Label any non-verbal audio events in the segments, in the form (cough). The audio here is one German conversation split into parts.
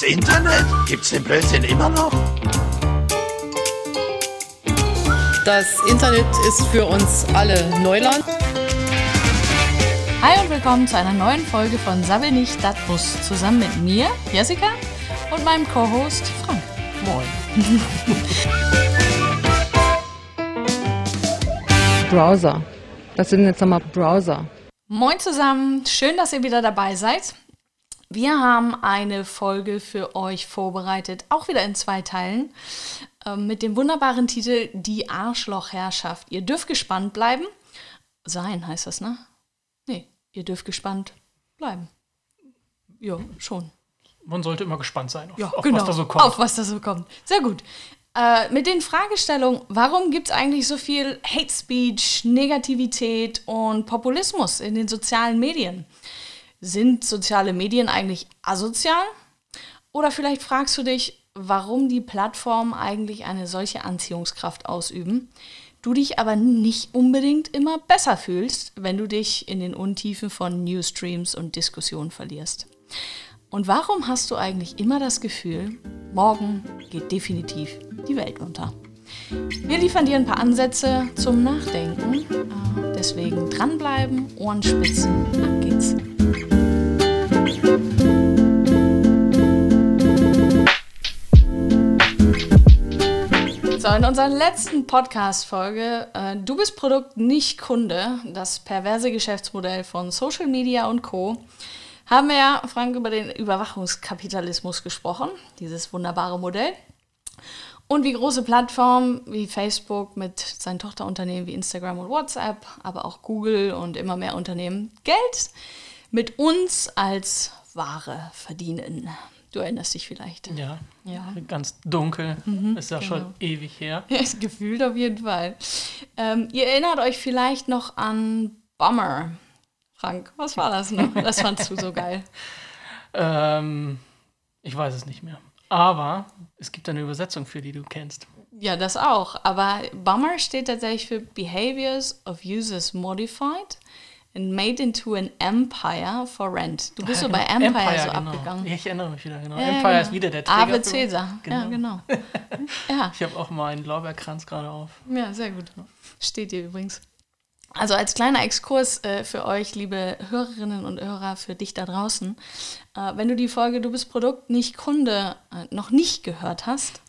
Das Internet? Gibt's den Blödsinn immer noch? Das Internet ist für uns alle Neuland. Hi und willkommen zu einer neuen Folge von Sabbel nicht, dat muss. Zusammen mit mir, Jessica, und meinem Co-Host Frank. Moin. (laughs) Browser. Das sind jetzt nochmal Browser. Moin zusammen, schön, dass ihr wieder dabei seid. Wir haben eine Folge für euch vorbereitet, auch wieder in zwei Teilen, äh, mit dem wunderbaren Titel Die Arschlochherrschaft. Ihr dürft gespannt bleiben. Sein heißt das, ne? Nee, ihr dürft gespannt bleiben. Ja, schon. Man sollte immer gespannt sein, auf, Ja, auf genau. was da so kommt. Auf was da so kommt. Sehr gut. Äh, mit den Fragestellungen, warum gibt es eigentlich so viel Hate Speech, Negativität und Populismus in den sozialen Medien? Sind soziale Medien eigentlich asozial? Oder vielleicht fragst du dich, warum die Plattformen eigentlich eine solche Anziehungskraft ausüben, du dich aber nicht unbedingt immer besser fühlst, wenn du dich in den Untiefen von Newsstreams und Diskussionen verlierst. Und warum hast du eigentlich immer das Gefühl, morgen geht definitiv die Welt unter? Wir liefern dir ein paar Ansätze zum Nachdenken. Äh, Deswegen dranbleiben, Ohren spitzen, ab geht's. So, in unserer letzten Podcast-Folge, äh, du bist Produkt, nicht Kunde, das perverse Geschäftsmodell von Social Media und Co., haben wir ja, Frank, über den Überwachungskapitalismus gesprochen, dieses wunderbare Modell. Und wie große Plattformen wie Facebook mit seinen Tochterunternehmen wie Instagram und WhatsApp, aber auch Google und immer mehr Unternehmen Geld mit uns als Ware verdienen. Du erinnerst dich vielleicht. Ja, Ja. ganz dunkel. ist ja schon genau. ewig her. Ja, (laughs) ist gefühlt auf jeden Fall. Ähm, ihr erinnert euch vielleicht noch an Bummer. Frank, was war das noch? Das fandst du so (laughs) geil. Ähm, ich weiß es nicht mehr. Aber es gibt eine Übersetzung für die du kennst. Ja, das auch. Aber Bummer steht tatsächlich für Behaviors of Users Modified Made into an Empire for Rent. Du bist so bei Genau. Empire, so genau. abgegangen. Ja, Ich erinnere mich wieder, genau. Ja, Empire genau. ist wieder der Träger. Ave für- Caesar. Ja, genau. (laughs) ja. Ich habe auch mal einen Lorbeerkranz gerade auf. Ja, sehr gut. Steht hier übrigens. Also als kleiner Exkurs äh, für euch, liebe Hörerinnen und Hörer, für dich da draußen. Äh, wenn du die Folge Du bist Produkt, nicht Kunde äh, noch nicht gehört hast,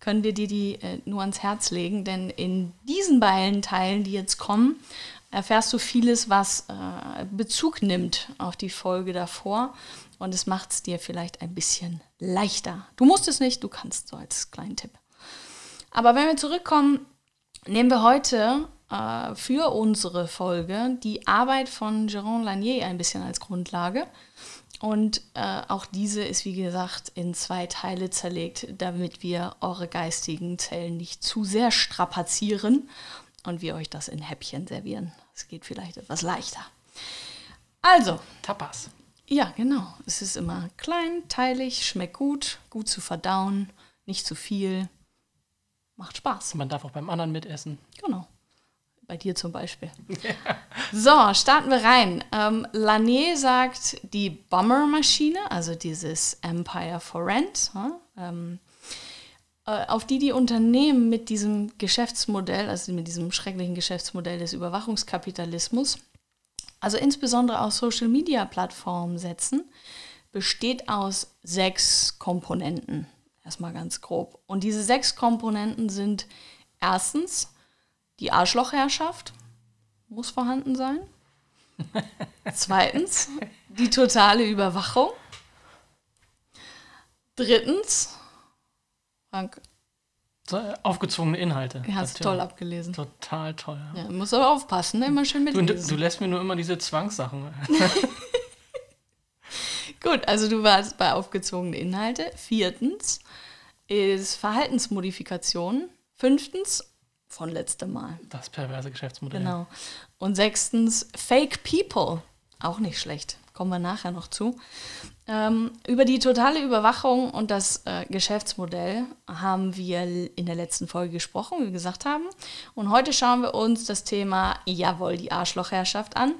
können wir dir die äh, nur ans Herz legen, denn in diesen beiden Teilen, die jetzt kommen, erfährst du vieles, was äh, Bezug nimmt auf die Folge davor und es macht es dir vielleicht ein bisschen leichter. Du musst es nicht, du kannst so als kleinen Tipp. Aber wenn wir zurückkommen, nehmen wir heute äh, für unsere Folge die Arbeit von Jérôme Lanier ein bisschen als Grundlage. Und äh, auch diese ist, wie gesagt, in zwei Teile zerlegt, damit wir eure geistigen Zellen nicht zu sehr strapazieren und wir euch das in Häppchen servieren. Es geht vielleicht etwas leichter. Also, Tapas. ja, genau. Es ist immer klein, teilig, schmeckt gut, gut zu verdauen, nicht zu viel. Macht Spaß. Man darf auch beim anderen mitessen. Genau. Bei dir zum Beispiel. (laughs) So, starten wir rein. Ähm, Lanier sagt, die Bomber-Maschine, also dieses Empire for Rent, hm, ähm, auf die die Unternehmen mit diesem Geschäftsmodell, also mit diesem schrecklichen Geschäftsmodell des Überwachungskapitalismus, also insbesondere auf Social-Media-Plattformen setzen, besteht aus sechs Komponenten. Erstmal ganz grob. Und diese sechs Komponenten sind erstens die Arschlochherrschaft, muss vorhanden sein. (laughs) Zweitens die totale Überwachung. Drittens, Frank, äh, aufgezwungene Inhalte. du hast toll abgelesen. Total toll. Ja. Ja, muss aber aufpassen, ne? immer schön Du, du, mitlesen. du lässt mir nur immer diese Zwangssachen. (laughs) Gut, also du warst bei aufgezwungene Inhalte. Viertens ist Verhaltensmodifikation. Fünftens, von letztem Mal. Das perverse Geschäftsmodell. Genau. Und sechstens, Fake People. Auch nicht schlecht. Kommen wir nachher noch zu. Ähm, über die totale Überwachung und das äh, Geschäftsmodell haben wir in der letzten Folge gesprochen, wie wir gesagt haben. Und heute schauen wir uns das Thema, jawohl, die Arschlochherrschaft an.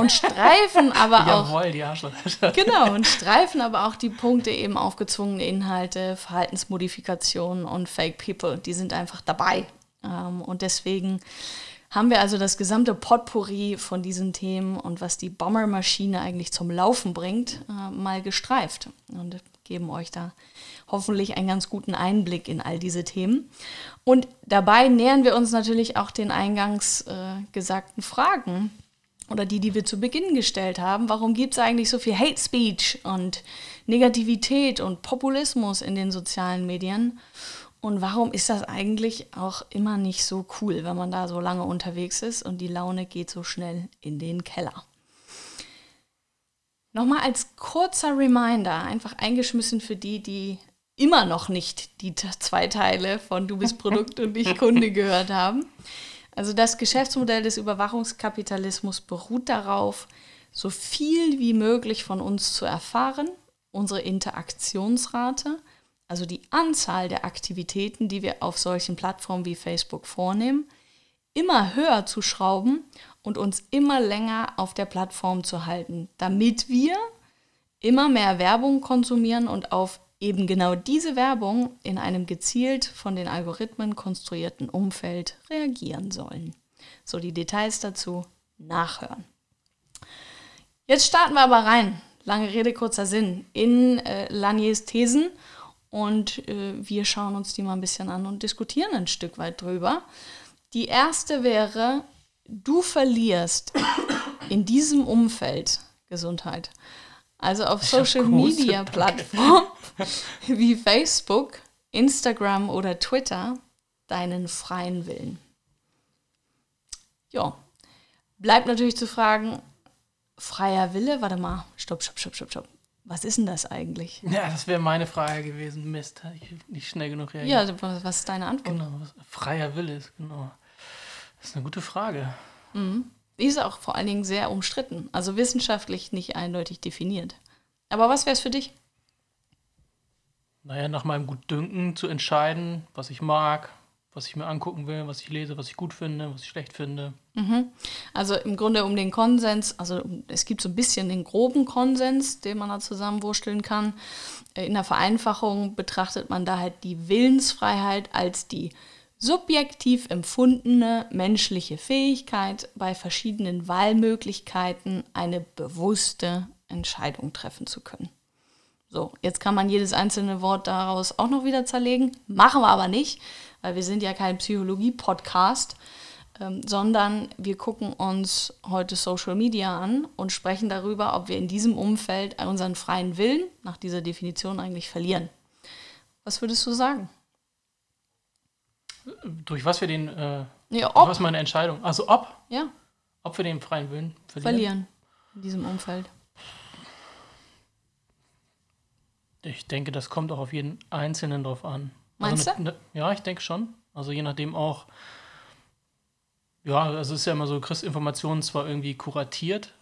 und streifen (laughs) aber auch Jawohl, die Arschloch. genau und streifen aber auch die Punkte eben aufgezwungene Inhalte, Verhaltensmodifikationen und Fake People. Die sind einfach dabei ähm, und deswegen haben wir also das gesamte Potpourri von diesen Themen und was die Bombermaschine eigentlich zum Laufen bringt, äh, mal gestreift und geben euch da hoffentlich einen ganz guten Einblick in all diese Themen. Und dabei nähern wir uns natürlich auch den eingangs äh, gesagten Fragen oder die, die wir zu Beginn gestellt haben. Warum gibt es eigentlich so viel Hate Speech und Negativität und Populismus in den sozialen Medien? Und warum ist das eigentlich auch immer nicht so cool, wenn man da so lange unterwegs ist und die Laune geht so schnell in den Keller? Nochmal als kurzer Reminder, einfach eingeschmissen für die, die immer noch nicht die zwei Teile von Du bist Produkt und ich (laughs) Kunde gehört haben. Also das Geschäftsmodell des Überwachungskapitalismus beruht darauf, so viel wie möglich von uns zu erfahren, unsere Interaktionsrate, also die Anzahl der Aktivitäten, die wir auf solchen Plattformen wie Facebook vornehmen, immer höher zu schrauben und uns immer länger auf der Plattform zu halten, damit wir immer mehr Werbung konsumieren und auf eben genau diese Werbung in einem gezielt von den Algorithmen konstruierten Umfeld reagieren sollen. So die Details dazu nachhören. Jetzt starten wir aber rein, lange Rede, kurzer Sinn, in äh, Laniers Thesen und äh, wir schauen uns die mal ein bisschen an und diskutieren ein Stück weit drüber. Die erste wäre, du verlierst in diesem Umfeld Gesundheit. Also auf Social Media Plattformen (laughs) wie Facebook, Instagram oder Twitter deinen freien Willen. Ja, bleibt natürlich zu fragen, freier Wille, warte mal, stopp, stopp, stopp, stopp, stopp. Was ist denn das eigentlich? Ja, das wäre meine Frage gewesen. Mist, ich nicht schnell genug reagiert. Ja, was ist deine Antwort? Genau, freier Wille ist, genau. Das ist eine gute Frage. Mhm. Die ist auch vor allen Dingen sehr umstritten, also wissenschaftlich nicht eindeutig definiert. Aber was wäre es für dich? Naja, nach meinem Gutdünken zu entscheiden, was ich mag, was ich mir angucken will, was ich lese, was ich gut finde, was ich schlecht finde. Mhm. Also im Grunde um den Konsens, also es gibt so ein bisschen den groben Konsens, den man da zusammenwursteln kann. Äh, in der Vereinfachung betrachtet man da halt die Willensfreiheit als die subjektiv empfundene menschliche Fähigkeit, bei verschiedenen Wahlmöglichkeiten eine bewusste Entscheidung treffen zu können. So, jetzt kann man jedes einzelne Wort daraus auch noch wieder zerlegen, machen wir aber nicht, wir sind ja kein Psychologie-Podcast, ähm, sondern wir gucken uns heute Social Media an und sprechen darüber, ob wir in diesem Umfeld unseren freien Willen nach dieser Definition eigentlich verlieren. Was würdest du sagen? Durch was wir den, äh, ja, ob. was meine Entscheidung, also ob, ja. ob wir den freien Willen verlieren. Verlieren in diesem Umfeld. Ich denke, das kommt auch auf jeden Einzelnen drauf an. Also Meinst also ne, du? Ja, ich denke schon. Also je nachdem auch, ja, also es ist ja immer so, du kriegst Informationen zwar irgendwie kuratiert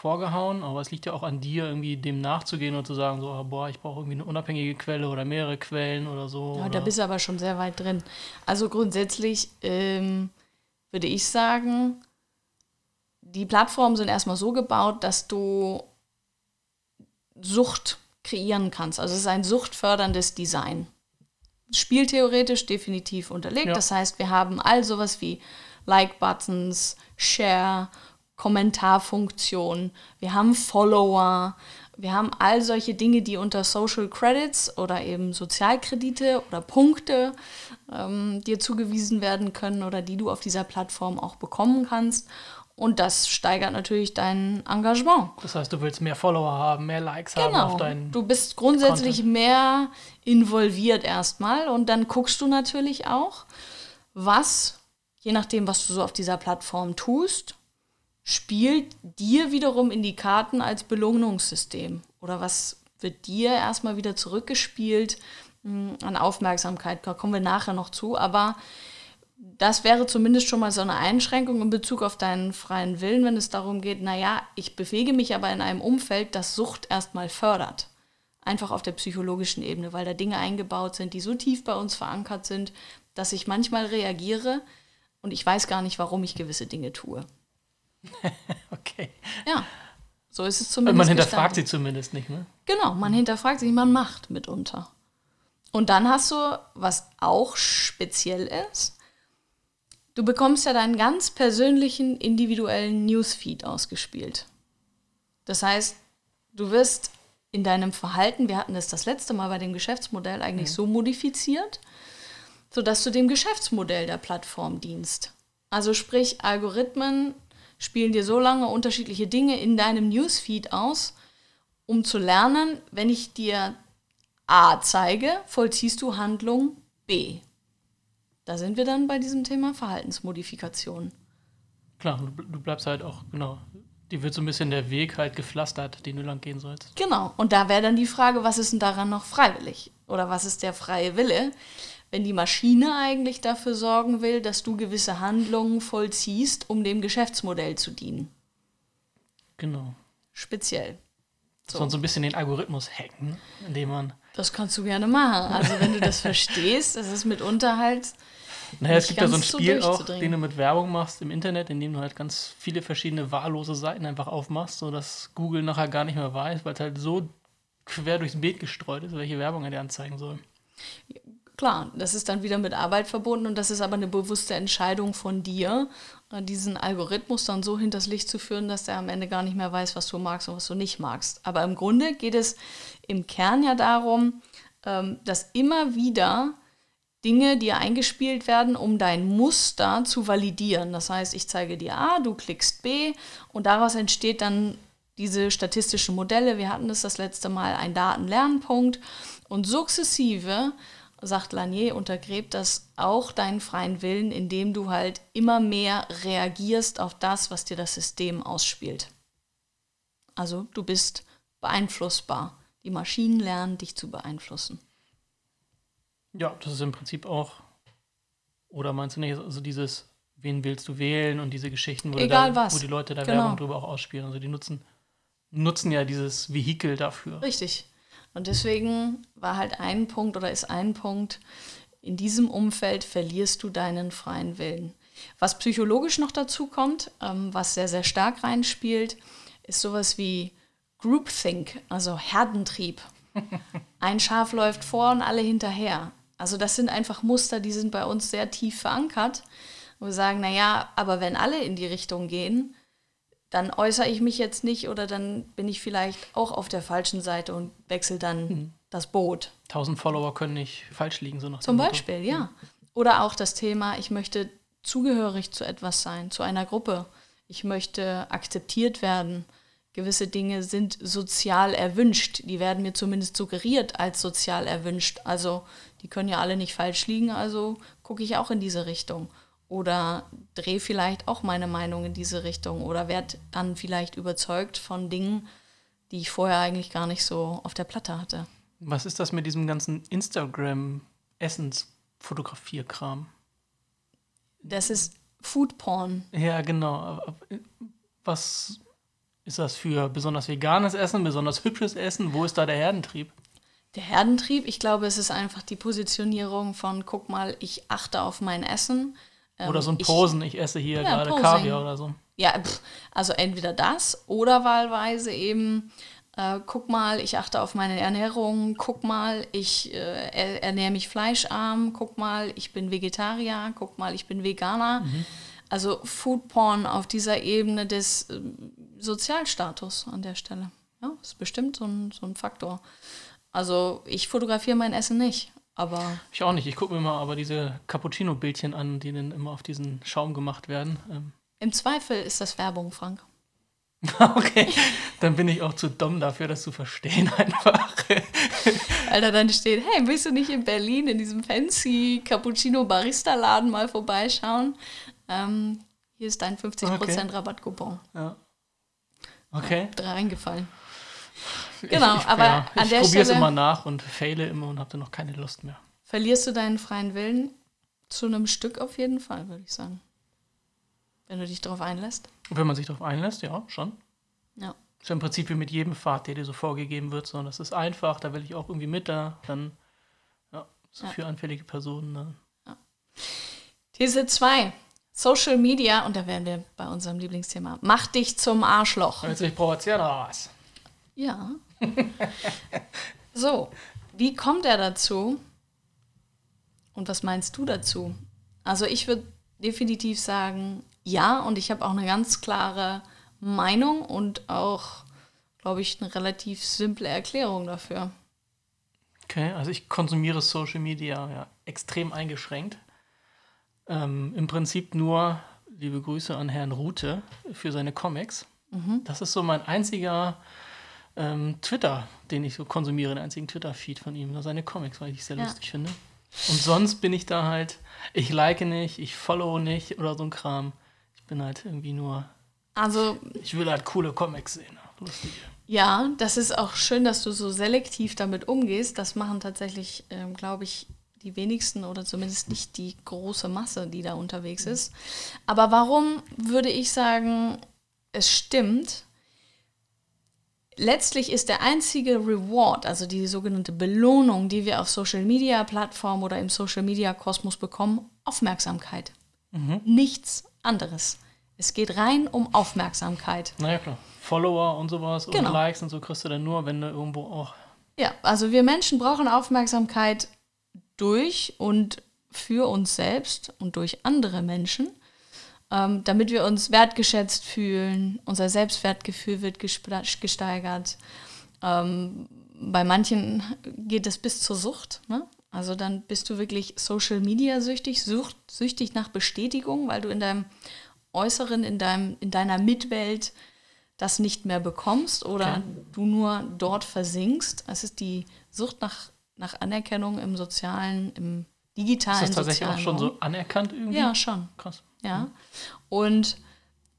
vorgehauen, aber es liegt ja auch an dir, irgendwie dem nachzugehen und zu sagen, so, boah, ich brauche irgendwie eine unabhängige Quelle oder mehrere Quellen oder so. Ja, oder? da bist du aber schon sehr weit drin. Also grundsätzlich ähm, würde ich sagen, die Plattformen sind erstmal so gebaut, dass du Sucht kreieren kannst. Also es ist ein suchtförderndes Design. Spieltheoretisch definitiv unterlegt. Ja. Das heißt, wir haben all sowas wie Like-Buttons, Share, Kommentarfunktion, wir haben Follower, wir haben all solche Dinge, die unter Social Credits oder eben Sozialkredite oder Punkte ähm, dir zugewiesen werden können oder die du auf dieser Plattform auch bekommen kannst. Und das steigert natürlich dein Engagement. Das heißt, du willst mehr Follower haben, mehr Likes genau. haben auf deinen. Du bist grundsätzlich Content. mehr involviert erstmal und dann guckst du natürlich auch, was, je nachdem, was du so auf dieser Plattform tust, spielt dir wiederum in die Karten als Belohnungssystem. Oder was wird dir erstmal wieder zurückgespielt hm, an Aufmerksamkeit? Da kommen wir nachher noch zu, aber das wäre zumindest schon mal so eine Einschränkung in Bezug auf deinen freien Willen, wenn es darum geht, naja, ich bewege mich aber in einem Umfeld, das Sucht erstmal fördert. Einfach auf der psychologischen Ebene, weil da Dinge eingebaut sind, die so tief bei uns verankert sind, dass ich manchmal reagiere und ich weiß gar nicht, warum ich gewisse Dinge tue. (laughs) Okay. Ja, so ist es zumindest. Man hinterfragt gestaltet. sie zumindest nicht, ne? Genau, man hinterfragt sich, man macht mitunter. Und dann hast du, was auch speziell ist, du bekommst ja deinen ganz persönlichen, individuellen Newsfeed ausgespielt. Das heißt, du wirst in deinem Verhalten, wir hatten das das letzte Mal bei dem Geschäftsmodell eigentlich so modifiziert, sodass du dem Geschäftsmodell der Plattform dienst. Also sprich, Algorithmen spielen dir so lange unterschiedliche Dinge in deinem Newsfeed aus, um zu lernen, wenn ich dir A zeige, vollziehst du Handlung B. Da sind wir dann bei diesem Thema Verhaltensmodifikation. Klar, du, du bleibst halt auch, genau. Die wird so ein bisschen der Weg halt gepflastert, den du lang gehen sollst. Genau. Und da wäre dann die Frage, was ist denn daran noch freiwillig? Oder was ist der freie Wille? Wenn die Maschine eigentlich dafür sorgen will, dass du gewisse Handlungen vollziehst, um dem Geschäftsmodell zu dienen. Genau. Speziell. So. So. Und so ein bisschen den Algorithmus hacken, indem man. Das kannst du gerne machen. Also wenn du das (laughs) verstehst, das ist mitunter halt. Naja, es gibt ja so ein Spiel auch, den du mit Werbung machst im Internet, in dem du halt ganz viele verschiedene wahllose Seiten einfach aufmachst, sodass Google nachher gar nicht mehr weiß, weil es halt so quer durchs Beet gestreut ist, welche Werbung er dir anzeigen soll. Klar, das ist dann wieder mit Arbeit verbunden und das ist aber eine bewusste Entscheidung von dir, diesen Algorithmus dann so hinters Licht zu führen, dass der am Ende gar nicht mehr weiß, was du magst und was du nicht magst. Aber im Grunde geht es im Kern ja darum, ähm, dass immer wieder Dinge dir eingespielt werden, um dein Muster zu validieren. Das heißt, ich zeige dir A, du klickst B und daraus entsteht dann diese statistischen Modelle. Wir hatten das das letzte Mal, ein Datenlernpunkt und sukzessive sagt Lanier, untergräbt das auch deinen freien Willen, indem du halt immer mehr reagierst auf das, was dir das System ausspielt. Also du bist beeinflussbar. Die Maschinen lernen, dich zu beeinflussen. Ja, das ist im Prinzip auch. Oder meinst du nicht, also dieses, wen willst du wählen und diese Geschichten, wo, Egal da, was. wo die Leute da Genau. Werbung drüber auch ausspielen. Also die nutzen, nutzen ja dieses Vehikel dafür. Richtig. Und deswegen war halt ein Punkt oder ist ein Punkt, in diesem Umfeld verlierst du deinen freien Willen. Was psychologisch noch dazu kommt, ähm, was sehr, sehr stark reinspielt, ist sowas wie Groupthink, also Herdentrieb. (laughs) Ein Schaf läuft vor und alle hinterher. Also das sind einfach Muster, die sind bei uns sehr tief verankert. Und wir sagen, naja, aber wenn alle in die Richtung gehen, dann äußere ich mich jetzt nicht oder dann bin ich vielleicht auch auf der falschen Seite und wechsle dann das Boot. 1000 Follower können nicht falsch liegen, so nach Zum Motto. Beispiel, ja. Oder auch das Thema, ich möchte zugehörig zu etwas sein, zu einer Gruppe. Ich möchte akzeptiert werden. Gewisse Dinge sind sozial erwünscht. Die werden mir zumindest suggeriert als sozial erwünscht. Also die können ja alle nicht falsch liegen, also gucke ich auch in diese Richtung. Oder drehe vielleicht auch meine Meinung in diese Richtung. Oder werde dann vielleicht überzeugt von Dingen, die ich vorher eigentlich gar nicht so auf der Platte hatte. Was ist das mit diesem ganzen Instagram-Essensfotografierkram? Das ist Food Porn. Ja, genau. Aber Was ist das für besonders veganes Essen, besonders hübsches Essen? Wo ist da der Herdentrieb? Der Herdentrieb, ich glaube, es ist einfach die Positionierung von, guck mal, ich achte auf mein Essen. Ähm, Oder so ein ich- Posen, ich, esse hier Ja, gerade Posing. Kaviar oder so. Ja, pff, also entweder das oder wahlweise eben, äh, guck mal, ich achte auf meine Ernährung, guck mal, ich äh, er- ernähre mich fleischarm, guck mal, ich bin Vegetarier, guck mal, ich bin Veganer. Also Food Porn auf dieser Ebene des ähm, Sozialstatus an der Stelle. Ja, ist bestimmt so ein, so ein Faktor. Also ich fotografiere mein Essen nicht, aber Ich auch nicht. Ich gucke mir mal aber diese Cappuccino-Bildchen an, die dann immer auf diesen Schaum gemacht werden. Ähm, im Zweifel ist das Werbung, Frank. (laughs) okay, dann bin ich auch zu dumm dafür, das zu verstehen (laughs) einfach. Alter, dann steht, hey, willst du nicht in Berlin in diesem fancy Cappuccino-Barista-Laden mal vorbeischauen? Ähm, hier ist dein 50% Okay. Rabattcoupon. ja. Okay. Da reingefallen. Genau, ich, ich, aber ja, an ich der probiere es Stelle- immer nach und fehle immer und habe dann noch keine Lust mehr. Verlierst du deinen freien Willen? Zu einem Stück auf jeden Fall, würde ich sagen. Wenn du dich darauf einlässt. Wenn man sich darauf einlässt, ja, schon. Ja. Ist ja im Prinzip wie mit jedem Pfad, der dir so vorgegeben wird, sondern das ist einfach, da will ich auch irgendwie mit, da dann, ja, so Ja. für anfällige Personen. Dann. These 2. Social Media, und da wären wir bei unserem Lieblingsthema, macht dich zum Arschloch. Dich provozieren oder was? Ja. (laughs) so, wie kommt er dazu? Und was meinst du dazu? Also ich würde definitiv sagen, ja, und ich habe auch eine ganz klare Meinung und auch, glaube ich, eine relativ simple Erklärung dafür. Okay, also ich konsumiere Social Media ja extrem eingeschränkt. Ähm, Im Prinzip nur liebe Grüße an Herrn Rute für seine Comics. Das ist so mein einziger ähm, Twitter, den ich so konsumiere, den einzigen Twitter-Feed von ihm, nur seine Comics, weil ich sehr Ja. lustig finde. Und sonst bin ich da halt, ich like nicht, ich follow nicht oder so ein Kram. Ich bin halt irgendwie nur, Also ich will halt coole Comics sehen. Lustige. Ja, das ist auch schön, dass du so selektiv damit umgehst. Das machen tatsächlich, ähm, glaube ich, die wenigsten oder zumindest nicht die große Masse, die da unterwegs ist. Aber warum würde ich sagen, es stimmt? Letztlich ist der einzige Reward, also die sogenannte Belohnung, die wir auf Social Media Plattformen oder im Social Media Kosmos bekommen, Aufmerksamkeit. Nichts anderes. Es geht rein um Aufmerksamkeit. Naja, klar. Follower und sowas Genau. und Likes und so kriegst du dann nur, wenn du irgendwo auch. Ja, also wir Menschen brauchen Aufmerksamkeit durch und für uns selbst und durch andere Menschen, ähm, damit wir uns wertgeschätzt fühlen. Unser Selbstwertgefühl wird gesteigert. Ähm, bei manchen geht es bis zur Sucht. Ne? Also dann bist du wirklich Social Media süchtig, sucht, süchtig nach Bestätigung, weil du in deinem Äußeren, in, deinem, in deiner Mitwelt das nicht mehr bekommst oder Okay. du nur dort versinkst. Es ist die Sucht nach, nach Anerkennung im sozialen, im digitalen Ist das tatsächlich auch schon so anerkannt irgendwie? Ja, schon. Krass. Ja. Und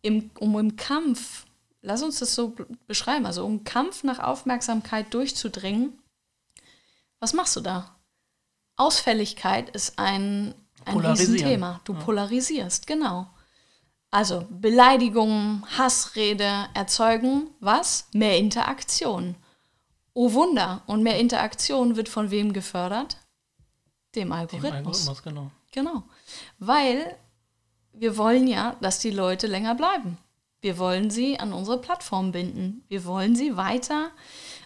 im, um im Kampf, lass uns das so beschreiben, also um Kampf nach Aufmerksamkeit durchzudringen, was machst du da? Ausfälligkeit ist ein, ein. Riesenthema. Du polarisierst, genau. Also Beleidigungen, Hassrede erzeugen was? Mehr Interaktion. Oh Wunder. Und mehr Interaktion wird von wem gefördert? Dem Dem Algorithmus. Algorithmus, genau. Genau. Weil wir wollen ja, dass die Leute länger bleiben. Wir wollen sie an unsere Plattform binden. Wir wollen sie weiter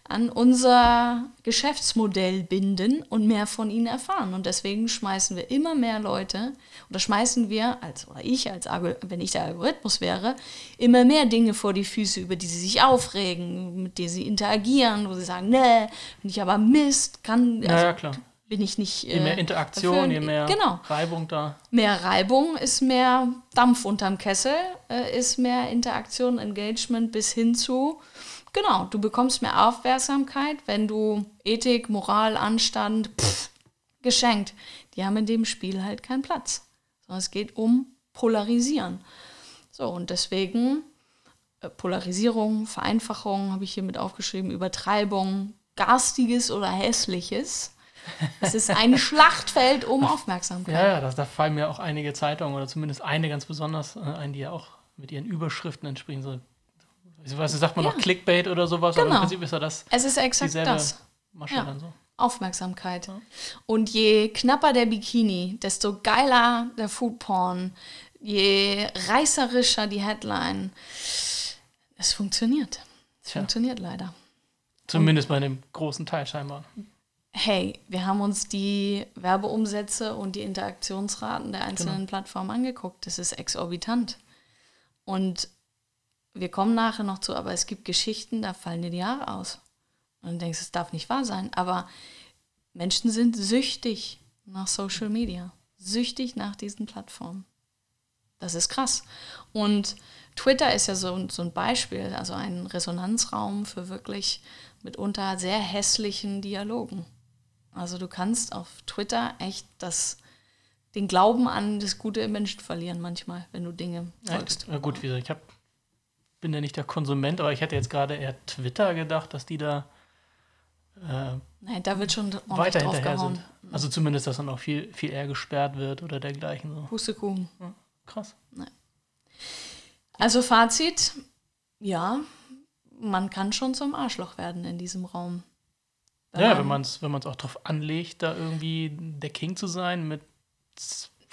an unser Geschäftsmodell binden und mehr von ihnen erfahren. Und deswegen schmeißen wir immer mehr Leute, oder schmeißen wir, als, oder ich, als wenn ich der Algorithmus wäre, immer mehr Dinge vor die Füße, über die sie sich aufregen, mit denen sie interagieren, wo sie sagen, nee, bin ich aber Mist, kann, Ja, ja, klar. Bin ich nicht. Je mehr äh, Interaktion, erfüllen. je mehr Genau. Reibung da. Mehr Reibung ist mehr Dampf unterm Kessel, äh, ist mehr Interaktion, Engagement bis hin zu, genau, du bekommst mehr Aufmerksamkeit, wenn du Ethik, Moral, Anstand, pff, geschenkt. Die haben in dem Spiel halt keinen Platz. Sondern es geht um Polarisieren. So, und deswegen äh, Polarisierung, Vereinfachung habe ich hier mit aufgeschrieben, Übertreibung, Garstiges oder Hässliches. Es ist ein Schlachtfeld um Aufmerksamkeit. Ja, ja, das, da fallen mir auch einige Zeitungen oder zumindest eine ganz besonders äh, ein, die ja auch mit ihren Überschriften entsprechen. So, ich weiß nicht, sagt man Ja. noch Clickbait oder sowas, aber Genau. im Prinzip ist ja das Es ist exakt das. Masche Ja. dann so. Aufmerksamkeit. Und je knapper der Bikini, desto geiler der Foodporn, je reißerischer die Headline. Es funktioniert. Es Tja. funktioniert leider. Zumindest bei einem großen Teil scheinbar. Hey, wir haben uns die Werbeumsätze und die Interaktionsraten der einzelnen Plattformen angeguckt. Das ist exorbitant. Und wir kommen nachher noch zu, aber es gibt Geschichten, da fallen dir die Haare aus. Und du denkst, es darf nicht wahr sein. Aber Menschen sind süchtig nach Social Media, süchtig nach diesen Plattformen. Das ist krass. Und Twitter ist ja so, so ein Beispiel, also ein Resonanzraum für wirklich mitunter sehr hässlichen Dialogen. Also du kannst auf Twitter echt das, den Glauben an das Gute im Menschen verlieren manchmal, wenn du Dinge Ja, folgst. ja, gut, wie gesagt, ich hab, bin ja nicht der Konsument, aber ich hätte jetzt gerade eher Twitter gedacht, dass die da äh, Nein, da wird schon weiter hinterher sind. Also zumindest, dass dann auch viel, viel eher gesperrt wird oder dergleichen. So. Pustekuchen. Krass. Also Fazit, ja, man kann schon zum Arschloch werden in diesem Raum. Ja, wenn man es wenn man's auch drauf anlegt, da irgendwie der King zu sein mit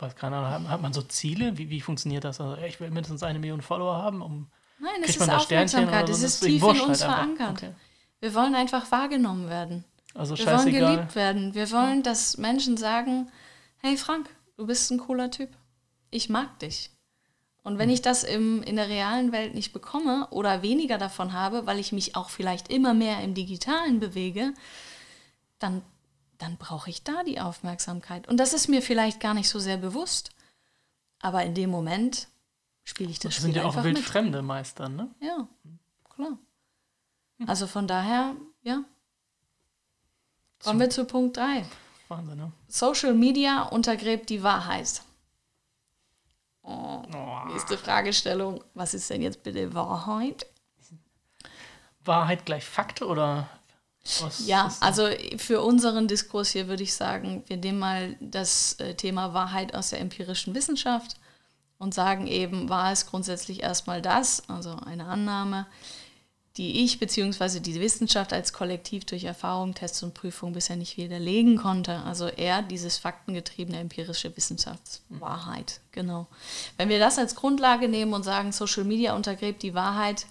weiß keine Ahnung, hat, hat man so Ziele? Wie, wie funktioniert das? Also, ich will mindestens eine Million Follower haben, um Nein, es Kriegt ist Aufmerksamkeit. so? Das ist tief in uns halt verankert. Okay. Wir wollen einfach wahrgenommen werden. also Wir wollen geliebt werden. Wir wollen, dass Menschen sagen, hey Frank, du bist ein cooler Typ. Ich mag dich. Und Hm. wenn ich das im, in der realen Welt nicht bekomme oder weniger davon habe, weil ich mich auch vielleicht immer mehr im Digitalen bewege, dann, dann brauche ich da die Aufmerksamkeit. Und das ist mir vielleicht gar nicht so sehr bewusst. Aber in dem Moment spiele ich das Das Spiel sind ja auch einfach mit. wildfremde Meister, ne? Ja, klar. Also von daher, ja. Kommen wir zu Punkt 3. Wahnsinn, ne? Social Media untergräbt die Wahrheit. Oh, Oh. nächste Fragestellung. Was ist denn jetzt bitte Wahrheit? Wahrheit gleich Fakt oder was? Ja, also für unseren Diskurs hier würde ich sagen, wir nehmen mal das äh, Thema Wahrheit aus der empirischen Wissenschaft und sagen eben, wahr ist grundsätzlich erstmal das, also eine Annahme, die ich bzw. die Wissenschaft als Kollektiv durch Erfahrung, Tests und Prüfungen bisher nicht widerlegen konnte. Also eher dieses faktengetriebene empirische Wissenschaftswahrheit. Genau. Wenn wir das als Grundlage nehmen und sagen, Social Media untergräbt die Wahrheit,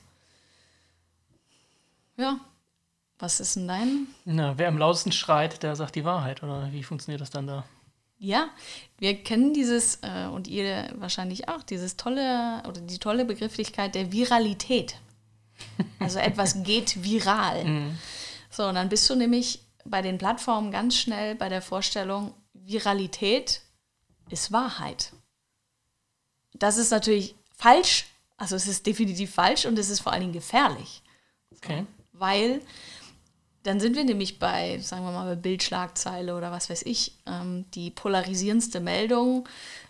ja, was ist denn dein Na, wer am lautesten schreit, der sagt die Wahrheit, oder wie funktioniert das dann da? Ja, wir kennen dieses äh, und ihr wahrscheinlich auch, dieses tolle oder die tolle Begrifflichkeit der Viralität. (laughs) Also etwas geht viral. So, und dann bist du nämlich bei den Plattformen ganz schnell bei der Vorstellung, Viralität ist Wahrheit. Das ist natürlich falsch, also es ist definitiv falsch und es ist vor allen Dingen gefährlich Okay. weil dann sind wir nämlich bei, sagen wir mal, bei Bildschlagzeile oder was weiß ich, ähm, die polarisierendste Meldung,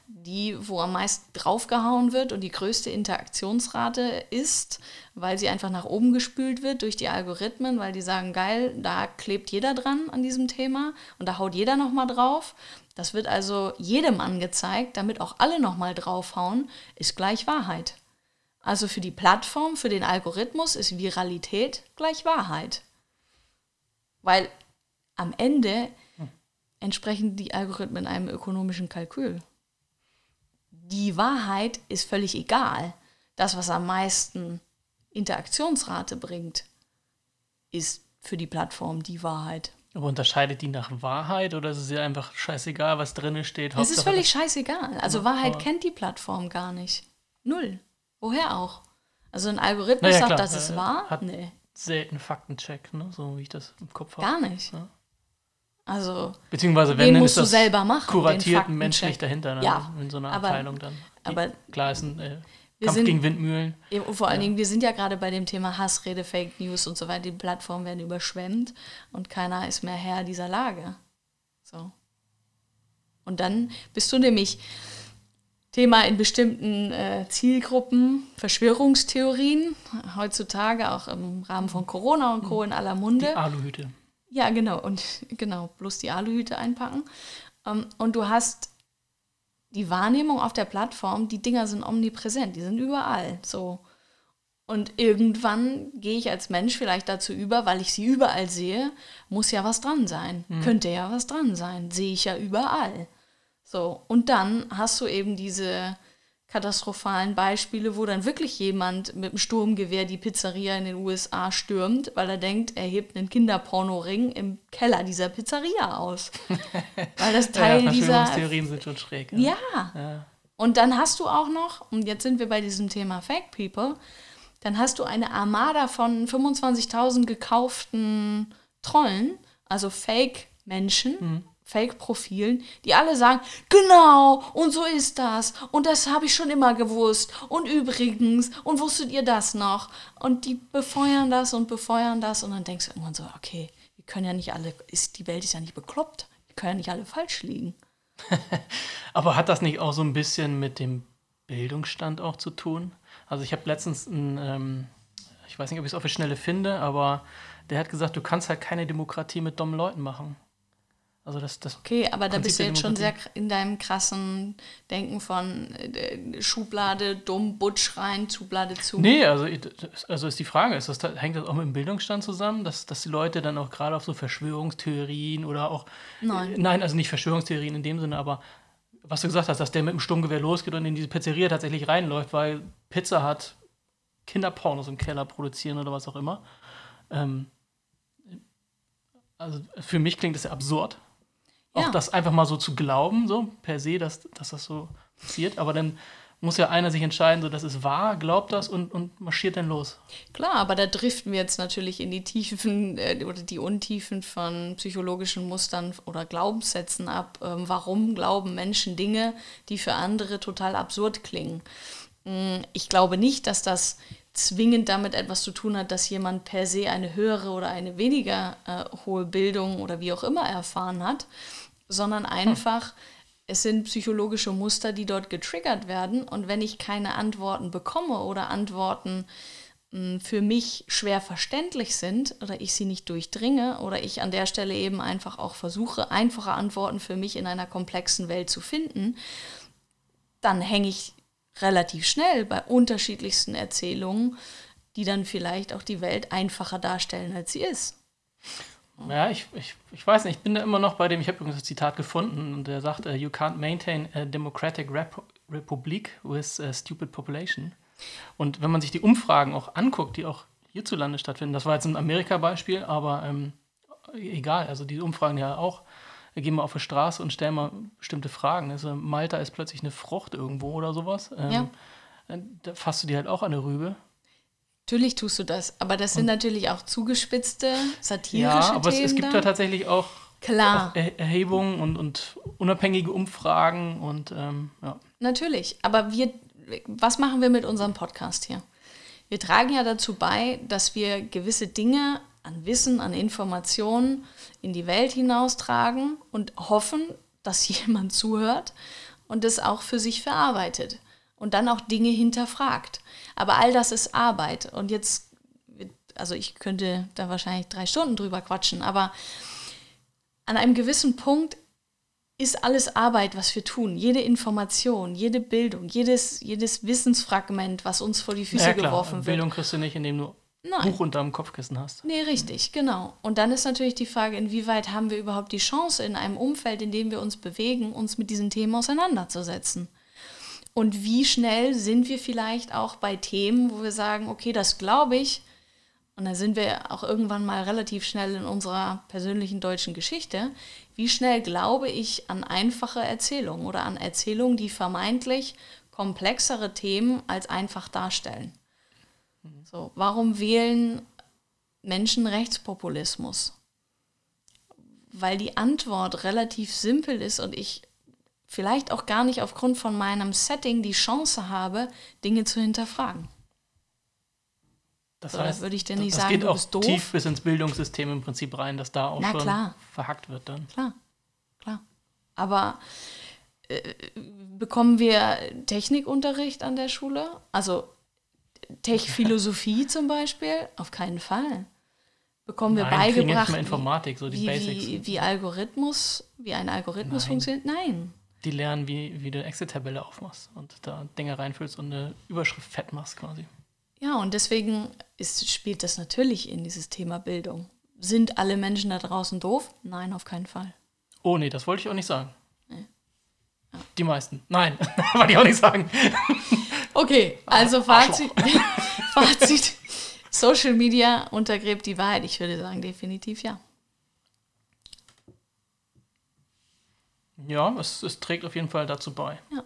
die, wo am meisten draufgehauen wird und die größte Interaktionsrate ist, weil sie einfach nach oben gespült wird durch die Algorithmen, weil die sagen, geil, da klebt jeder dran an diesem Thema und da haut jeder nochmal drauf. Das wird also jedem angezeigt, damit auch alle nochmal draufhauen, ist gleich Wahrheit. Also für die Plattform, für den Algorithmus ist Viralität gleich Wahrheit. Weil am Ende entsprechen die Algorithmen einem ökonomischen Kalkül. Die Wahrheit ist völlig egal. Das, was am meisten Interaktionsrate bringt, ist für die Plattform die Wahrheit. Aber unterscheidet die nach Wahrheit oder ist es ihr einfach scheißegal, was drin steht? Es ist völlig scheißegal. Also Ja, Wahrheit aber- kennt die Plattform gar nicht. Null. Woher auch? Also ein Algorithmus Naja, sagt, das ist äh, wahr? hat- Nee, selten Faktencheck, ne? so wie ich das im Kopf habe. gar nicht. Ja. Also Beziehungsweise wenn musst ist du selber machen, kuratiert Faktencheck. menschlich dahinter, ne? Ja, in so einer aber- Abteilung dann. Die, aber- klar ist ein äh, Kampf sind- gegen Windmühlen. Ja, vor allen Dingen, wir sind ja gerade bei dem Thema Hassrede, Fake News und so weiter. Die Plattformen werden überschwemmt und keiner ist mehr Herr dieser Lage. So. Und dann bist du nämlich Thema in bestimmten äh, Zielgruppen, Verschwörungstheorien, heutzutage auch im Rahmen von Corona und Co. in aller Die Munde. Aluhüte. Ja, genau. Und (laughs) genau, bloß die Aluhüte einpacken. Ähm, und du hast die Wahrnehmung auf der Plattform, die Dinger sind omnipräsent, die sind überall. So. Und irgendwann gehe ich als Mensch vielleicht dazu über, weil ich sie überall sehe, muss ja was dran sein. Könnte ja was dran sein. Sehe ich ja überall. So. Und dann hast du eben diese katastrophalen Beispiele, wo dann wirklich jemand mit einem Sturmgewehr die Pizzeria in den USA stürmt, weil er denkt, er hebt einen Kinderpornoring im Keller dieser Pizzeria aus. (laughs) weil das Teil ja, dieser Verschwörungstheorien sind schon schräg. ja. Ja. Und dann hast du auch noch, und jetzt sind wir bei diesem Thema Fake People, dann hast du eine Armada von 25.000 gekauften Trollen, also Fake-Menschen, Fake-Profilen, die alle sagen, genau, und so ist das, und das habe ich schon immer gewusst, und übrigens, und wusstet ihr das noch? Und die befeuern das und befeuern das, und dann denkst du irgendwann so, okay, wir können ja nicht alle, ist, die Welt ist ja nicht bekloppt, wir können ja nicht alle falsch liegen. (laughs) Aber hat das nicht auch so ein bisschen mit dem Bildungsstand auch zu tun? Also ich habe letztens ein, ähm, ich weiß nicht, ob ich es auf die Schnelle finde, aber der hat gesagt, du kannst halt keine Demokratie mit dummen Leuten machen. Also das, das Okay, aber da bist du jetzt schon sehr in deinem krassen Denken von äh, Schublade dumm, Butsch rein, Schublade zu. Nee, also, also ist die Frage, ist das, hängt das auch mit dem Bildungsstand zusammen, dass, dass die Leute dann auch gerade auf so Verschwörungstheorien oder auch. Nein. Äh, nein, also nicht Verschwörungstheorien in dem Sinne, aber was du gesagt hast, dass der mit dem Sturmgewehr losgeht und in diese Pizzeria tatsächlich reinläuft, weil Pizza hat Kinderpornos im Keller produzieren oder was auch immer. Ähm, also für mich klingt das ja absurd. Auch Ja. das einfach mal so zu glauben, so per se, dass, dass das so passiert. Aber dann muss ja einer sich entscheiden, so das ist wahr, glaubt das und, und marschiert dann los. Klar, aber da driften wir jetzt natürlich in die Tiefen äh, oder die Untiefen von psychologischen Mustern oder Glaubenssätzen ab. Ähm, warum glauben Menschen Dinge, die für andere total absurd klingen? Mm, Ich glaube nicht, dass das zwingend damit etwas zu tun hat, dass jemand per se eine höhere oder eine weniger äh, hohe Bildung oder wie auch immer erfahren hat, sondern einfach, es sind psychologische Muster, die dort getriggert werden. Und wenn ich keine Antworten bekomme oder Antworten mh, für mich schwer verständlich sind oder ich sie nicht durchdringe oder ich an der Stelle eben einfach auch versuche, einfache Antworten für mich in einer komplexen Welt zu finden, dann hänge ich relativ schnell bei unterschiedlichsten Erzählungen, die dann vielleicht auch die Welt einfacher darstellen, als sie ist. Ja, ich, ich, ich weiß nicht, ich bin da immer noch bei dem, ich habe übrigens das Zitat gefunden und der sagt, uh, you can't maintain a democratic rep republic with a stupid population. Und wenn man sich die Umfragen auch anguckt, die auch hierzulande stattfinden, das war jetzt ein Amerika-Beispiel, aber ähm, egal, also die Umfragen ja auch, wir gehen mal auf die Straße und stellen mal bestimmte Fragen. Also Malta ist plötzlich eine Frucht irgendwo oder sowas. Ähm, Ja. Da fasst du die halt auch an eine Rübe. Natürlich tust du das, aber das sind natürlich auch zugespitzte, satirische Ja, aber es, Themen. es gibt da. tatsächlich auch auch Er Erhebungen und, und unabhängige Umfragen und ähm, ja. Natürlich, aber wir, was machen wir mit unserem Podcast hier? Wir tragen ja dazu bei, dass wir gewisse Dinge an Wissen, an Informationen in die Welt hinaustragen und hoffen, dass (laughs) jemand zuhört und es auch für sich verarbeitet und dann auch Dinge hinterfragt. Aber all das ist Arbeit und jetzt, also ich könnte da wahrscheinlich drei Stunden drüber quatschen, aber an einem gewissen Punkt ist alles Arbeit, was wir tun. Jede Information, jede Bildung, jedes, jedes Wissensfragment, was uns vor die Füße ja, klar, geworfen wird. Bildung kriegst du nicht, indem du Nein. Buch unterm Kopfkissen hast. Nee, richtig, genau. Und dann ist natürlich die Frage, inwieweit haben wir überhaupt die Chance, in einem Umfeld, in dem wir uns bewegen, uns mit diesen Themen auseinanderzusetzen. Und wie schnell sind wir vielleicht auch bei Themen, wo wir sagen, okay, das glaube ich, und da sind wir auch irgendwann mal relativ schnell in unserer persönlichen deutschen Geschichte, wie schnell glaube ich an einfache Erzählungen oder an Erzählungen, die vermeintlich komplexere Themen als einfach darstellen. So, warum wählen Menschen Rechtspopulismus? Weil die Antwort relativ simpel ist und ich vielleicht auch gar nicht aufgrund von meinem Setting die Chance habe, Dinge zu hinterfragen. Das So, heißt, würde ich dir nicht das sagen, geht auch doof. tief bis ins Bildungssystem im Prinzip rein, dass da auch Na schon klar. verhackt wird dann. Klar, klar. Aber äh, bekommen wir Technikunterricht an der Schule? Also Tech-Philosophie (laughs) zum Beispiel? Auf keinen Fall. Bekommen wir Nein, nicht beigebracht, mal Informatik, so die wie, Basics. wie, wie Algorithmus, wie ein Algorithmus Nein. funktioniert? Nein. Die lernen, wie, wie du eine Excel-Tabelle aufmachst und da Dinge reinfüllst und eine Überschrift fett machst quasi. Ja, und deswegen ist, spielt das natürlich in dieses Thema Bildung. Sind alle Menschen da draußen doof? Nein, auf keinen Fall. Oh nee, das wollte ich auch nicht sagen. Die meisten. Nein, (laughs) wollte ich auch nicht sagen. Okay, also. Fazit, (laughs) Fazit. Social Media untergräbt die Wahrheit. Ich würde sagen, definitiv ja. Ja, es, es trägt auf jeden Fall dazu bei. Ja,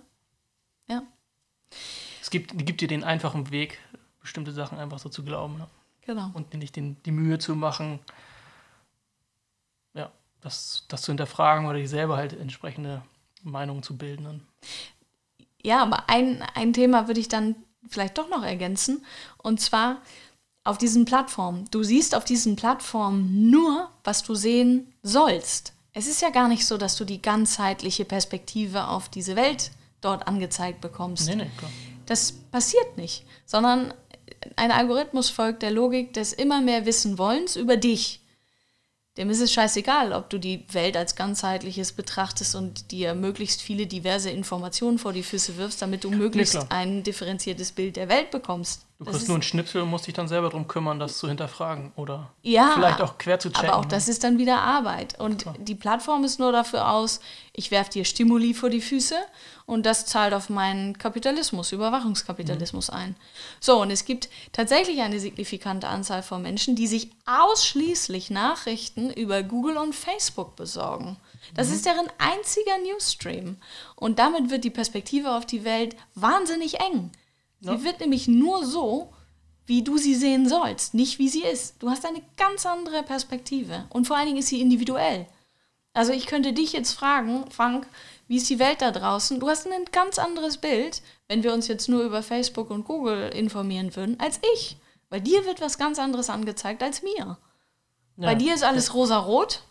Es gibt, gibt dir den einfachen Weg, bestimmte Sachen einfach so zu glauben ne? genau. und dir nicht den, die Mühe zu machen, ja, das, das zu hinterfragen oder dir selber halt entsprechende Meinungen zu bilden. Dann. Ja, aber ein, ein Thema würde ich dann vielleicht doch noch ergänzen. Und zwar auf diesen Plattformen. Du siehst auf diesen Plattformen nur, was du sehen sollst. Es ist ja gar nicht so, dass du die ganzheitliche Perspektive auf diese Welt dort angezeigt bekommst. Nee, nee, klar. Das passiert nicht, sondern ein Algorithmus folgt der Logik des immer mehr Wissen Wollens über dich. Dem ist es scheißegal, ob du die Welt als ganzheitliches betrachtest und dir möglichst viele diverse Informationen vor die Füße wirfst, damit du möglichst klar. ein differenziertes Bild der Welt bekommst. Du kriegst nur einen Schnipsel und musst dich dann selber drum kümmern, das zu hinterfragen oder Ja, vielleicht auch quer zu checken. aber auch das ist dann wieder Arbeit. Und die Plattform ist nur dafür aus, ich werfe dir Stimuli vor die Füße und das zahlt auf meinen Kapitalismus, Überwachungskapitalismus ein. So, und es gibt tatsächlich eine signifikante Anzahl von Menschen, die sich ausschließlich Nachrichten über Google und Facebook besorgen. Das ist deren einziger Newsstream. Und damit wird die Perspektive auf die Welt wahnsinnig eng. Sie wird nämlich nur so, wie du sie sehen sollst, nicht wie sie ist. Du hast eine ganz andere Perspektive und vor allen Dingen ist sie individuell. Also ich könnte dich jetzt fragen, Frank, wie ist die Welt da draußen? Du hast ein ganz anderes Bild, wenn wir uns jetzt nur über Facebook und Google informieren würden, als ich. Weil dir wird was ganz anderes angezeigt als mir. Bei Ja. dir ist alles rosarot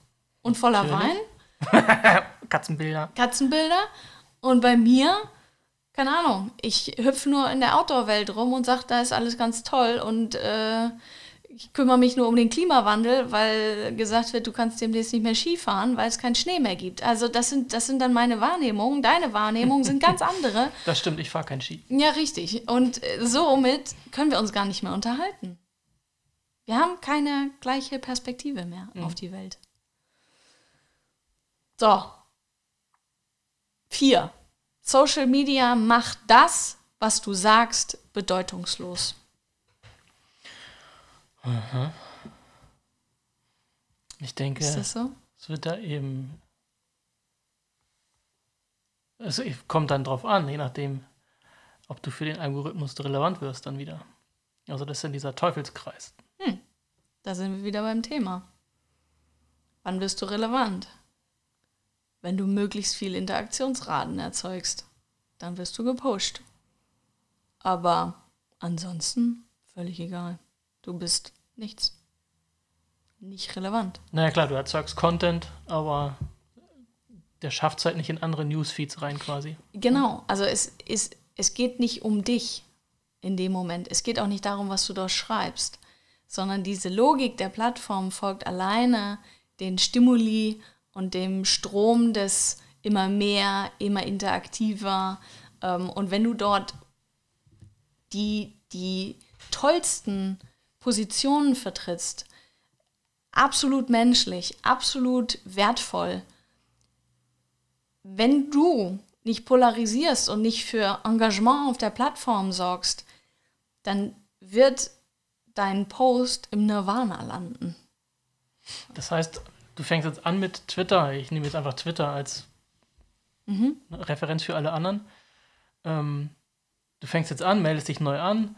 und voller Wein, Natürlich. (laughs) Katzenbilder. Katzenbilder. Und bei mir, keine Ahnung, ich hüpfe nur in der Outdoor-Welt rum und sage, da ist alles ganz toll und äh, ich kümmere mich nur um den Klimawandel, weil gesagt wird, du kannst demnächst nicht mehr Skifahren, weil es keinen Schnee mehr gibt. Also das sind, das sind dann meine Wahrnehmungen. Deine Wahrnehmungen sind ganz andere. (laughs) Das stimmt, ich fahre kein Ski. Ja, richtig. Und äh, somit können wir uns gar nicht mehr unterhalten. Wir haben keine gleiche Perspektive mehr auf die Welt. So. Vier. Social Media macht das, was du sagst, bedeutungslos. Ich denke, Ist das so? es wird da eben. Es kommt dann drauf an, je nachdem, ob du für den Algorithmus relevant wirst, dann wieder. Also, das ist dann dieser Teufelskreis. Da sind wir wieder beim Thema. Wann wirst du relevant? Wenn du möglichst viel Interaktionsraten erzeugst, dann wirst du gepusht. Aber ansonsten völlig egal. Du bist nichts. Nicht relevant. Naja, klar, du erzeugst Content, aber der schafft es halt nicht in andere Newsfeeds rein quasi. Genau, also es, ist, es geht nicht um dich in dem Moment. Es geht auch nicht darum, was du dort schreibst, sondern diese Logik der Plattform folgt alleine den Stimuli und dem Strom des immer mehr, immer interaktiver. Ähm, und wenn du dort die, die tollsten Positionen vertrittst, absolut menschlich, absolut wertvoll, wenn du nicht polarisierst und nicht für Engagement auf der Plattform sorgst, dann wird dein Post im Nirvana landen. Das heißt, du fängst jetzt an mit Twitter. Ich nehme jetzt einfach Twitter als Referenz für alle anderen. Ähm, du fängst jetzt an, meldest dich neu an.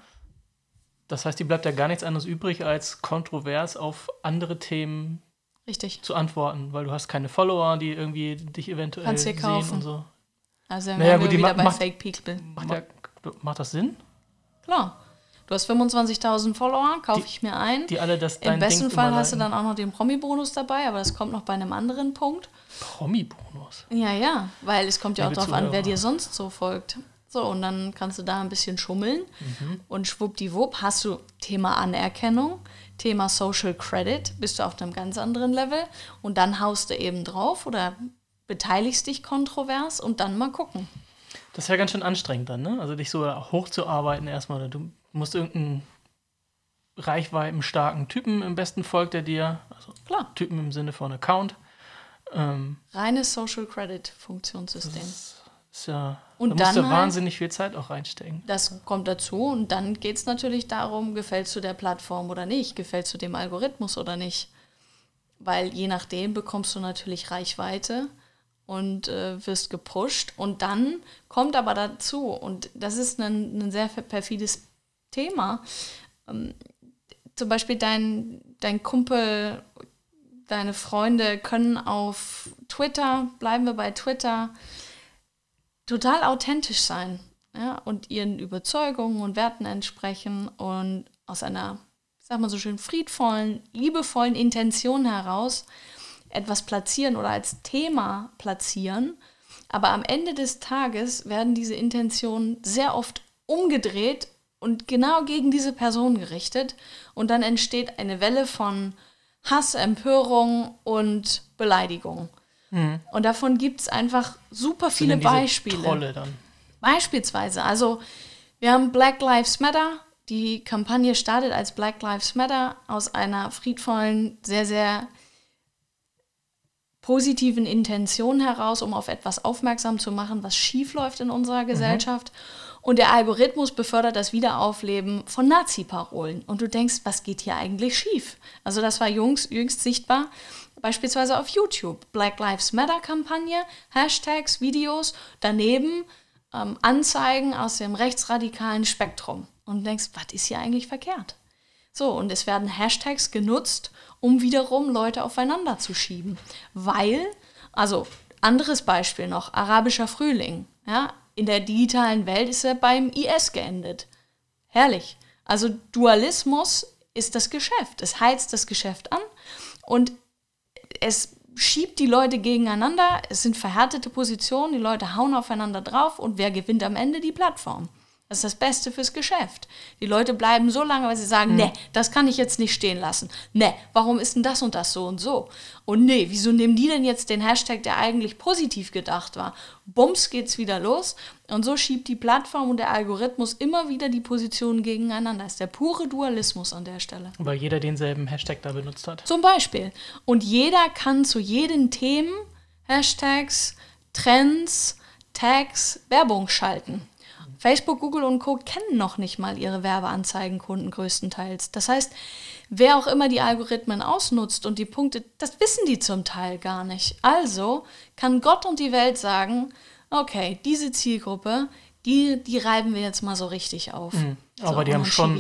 Das heißt, dir bleibt ja gar nichts anderes übrig, als kontrovers auf andere Themen Richtig. zu antworten, weil du hast keine Follower, die irgendwie dich eventuell Kannst sehen kaufen. und so. Also Naja, gut, die wieder ma- bei macht- Fake People. Macht, ja, macht das Sinn? Klar. Du hast 25.000 Follower, kaufe ich mir ein. Die alle das Im besten Ding Fall hast du dann auch noch den Promi-Bonus dabei, aber das kommt noch bei einem anderen Punkt. Promi-Bonus. Ja, ja, weil es kommt ja auch darauf an, wer dir sonst so folgt. So, und dann kannst du da ein bisschen schummeln Mhm. und schwuppdiwupp hast du Thema Anerkennung, Thema Social Credit, bist du auf einem ganz anderen Level und dann haust du eben drauf oder beteiligst dich kontrovers und dann mal gucken. Das ist ja ganz schön anstrengend dann, ne? Also dich so hochzuarbeiten erstmal. oder Du musst irgendeinen reichweitenstarken Typen im besten folgt der dir. Also Klar, Typen im Sinne von Account. Ähm, reines Social Credit Funktionssystem. ist ja, Und da musst du halt- wahnsinnig viel Zeit auch reinstecken. Das kommt dazu und dann geht es natürlich darum, gefällst du der Plattform oder nicht, gefällst du dem Algorithmus oder nicht. Weil je nachdem bekommst du natürlich Reichweite und äh, wirst gepusht. Und dann kommt aber dazu, und das ist ein, ein sehr perfides Thema, ähm, zum Beispiel dein, dein Kumpel, deine Freunde können auf Twitter, bleiben wir bei Twitter, total authentisch sein ja, und ihren Überzeugungen und Werten entsprechen und aus einer, sag mal so schön, friedvollen, liebevollen Intention heraus etwas platzieren oder als Thema platzieren. Aber am Ende des Tages werden diese Intentionen sehr oft umgedreht und genau gegen diese Person gerichtet. Und dann entsteht eine Welle von Hass, Empörung und Beleidigung. Und davon gibt es einfach super viele Beispiele. Trolle dann. Beispielsweise, also wir haben Black Lives Matter, Die Kampagne startet als Black Lives Matter aus einer friedvollen, sehr, sehr positiven Intention heraus, um auf etwas aufmerksam zu machen, was schief läuft in unserer Gesellschaft. Und der Algorithmus befördert das Wiederaufleben von Nazi-Parolen. Und du denkst, was geht hier eigentlich schief? Also das war jüngst, jüngst sichtbar, beispielsweise auf YouTube. Black Lives Matter-Kampagne, Hashtags, Videos, daneben ähm, Anzeigen aus dem rechtsradikalen Spektrum. Und denkst, was ist hier eigentlich verkehrt? So, und es werden Hashtags genutzt, um wiederum Leute aufeinander zu schieben. Weil, also anderes Beispiel noch, arabischer Frühling. Ja, in der digitalen Welt ist er beim IS geendet. Herrlich. Also Dualismus ist das Geschäft. Es heizt das Geschäft an und es schiebt die Leute gegeneinander. Es sind verhärtete Positionen, die Leute hauen aufeinander drauf und wer gewinnt am Ende? Die Plattform. Das ist das Beste fürs Geschäft. Die Leute bleiben so lange, weil sie sagen, mhm. nee, das kann ich jetzt nicht stehen lassen. Nee, warum ist denn das und das so und so? Und nee, wieso nehmen die denn jetzt den Hashtag, der eigentlich positiv gedacht war? Bums geht's wieder los. Und so schiebt die Plattform und der Algorithmus immer wieder die Positionen gegeneinander. Das ist der pure Dualismus an der Stelle. Weil jeder denselben Hashtag da benutzt hat. Zum Beispiel. Und jeder kann zu jeden Themen Hashtags, Trends, Tags Werbung schalten. Facebook, Google und Co. kennen noch nicht mal ihre Werbeanzeigenkunden größtenteils. Das heißt, wer auch immer die Algorithmen ausnutzt und die Punkte, das wissen die zum Teil gar nicht. Also kann Gott und die Welt sagen, okay, diese Zielgruppe, die, die reiben wir jetzt mal so richtig auf. Mhm. Aber so, die haben schon,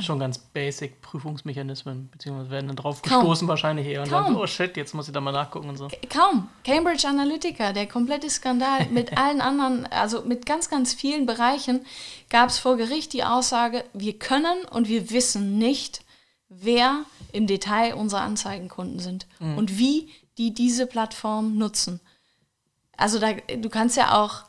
schon ganz basic Prüfungsmechanismen, beziehungsweise werden dann drauf Kaum. gestoßen wahrscheinlich eher und Kaum. dann, oh shit, jetzt muss ich da mal nachgucken und so. Kaum. Cambridge Analytica, der komplette Skandal (laughs) mit allen anderen, also mit ganz, ganz vielen Bereichen, gab es vor Gericht die Aussage, wir können und wir wissen nicht, wer im Detail unsere Anzeigenkunden sind mhm. und wie die diese Plattform nutzen. Also da, du kannst ja auch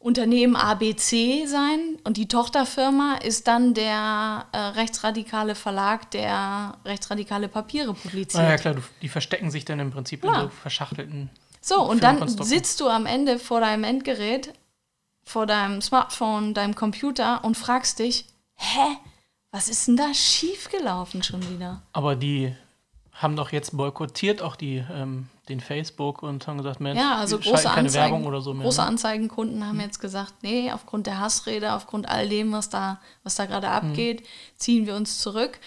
Unternehmen ABC sein und die Tochterfirma ist dann der äh, rechtsradikale Verlag, der rechtsradikale Papiere publiziert. Ah, ja, klar, die verstecken sich dann im Prinzip ja. in so verschachtelten. So, und dann sitzt du am Ende vor deinem Endgerät, vor deinem Smartphone, deinem Computer und fragst dich, hä, was ist denn da schiefgelaufen schon wieder? Aber die haben doch jetzt boykottiert auch die, ähm, den Facebook und haben gesagt, Mensch, ja, also große keine Anzeigen, Werbung oder so mehr. Große ne? Anzeigenkunden haben jetzt gesagt, nee, aufgrund der Hassrede, aufgrund all dem, was da, was da gerade abgeht, hm. ziehen wir uns zurück.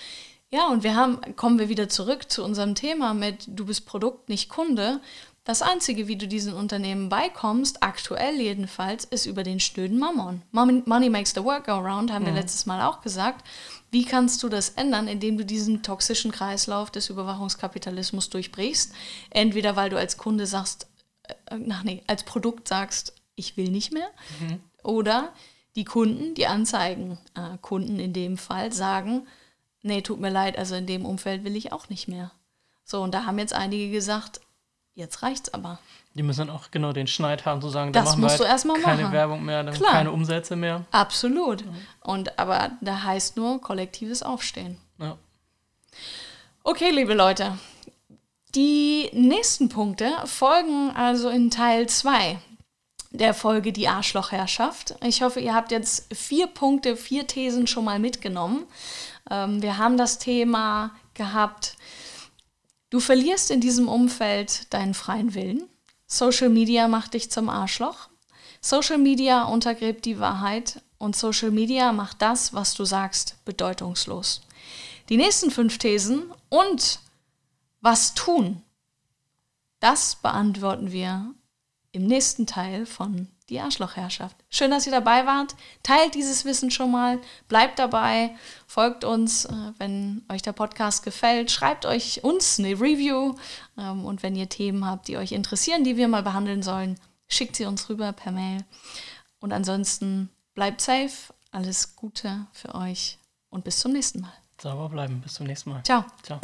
Ja, und wir haben, kommen wir wieder zurück zu unserem Thema mit, du bist Produkt, nicht Kunde. Das Einzige, wie du diesen Unternehmen beikommst, aktuell jedenfalls, ist über den schnöden Mammon. Money makes the work go round, haben mhm. wir letztes Mal auch gesagt. Wie kannst du das ändern, indem du diesen toxischen Kreislauf des Überwachungskapitalismus durchbrichst? Entweder weil du als Kunde sagst, äh, ach nee, als Produkt sagst, ich will nicht mehr, mhm. oder die Kunden, die Anzeigenkunden äh, in dem Fall sagen, nee, tut mir leid, also in dem Umfeld will ich auch nicht mehr. So, und da haben jetzt einige gesagt, jetzt reicht's aber. Die müssen dann auch genau den Schneid haben, zu sagen, das musst wir halt du keine machen. Werbung mehr, dann Klar. keine Umsätze mehr. Absolut. Ja. Und aber da heißt nur kollektives Aufstehen. Ja. Okay, liebe Leute. Die nächsten Punkte folgen also in Teil 2 der Folge Die Arschlochherrschaft. Ich hoffe, ihr habt jetzt vier Punkte, vier Thesen schon mal mitgenommen. Ähm, wir haben das Thema gehabt, du verlierst in diesem Umfeld deinen freien Willen. Social Media macht dich zum Arschloch. Social Media untergräbt die Wahrheit und Social Media macht das, was du sagst, bedeutungslos. Die nächsten fünf Thesen und was tun, das beantworten wir im nächsten Teil von die Arschlochherrschaft. Schön, dass ihr dabei wart. Teilt dieses Wissen schon mal. Bleibt dabei. Folgt uns, äh, wenn euch der Podcast gefällt. Schreibt euch uns eine Review. Ähm, und wenn ihr Themen habt, die euch interessieren, die wir mal behandeln sollen, schickt sie uns rüber per Mail. Und ansonsten bleibt safe. Alles Gute für euch und bis zum nächsten Mal. Sauber bleiben. Bis zum nächsten Mal. Ciao. Ciao.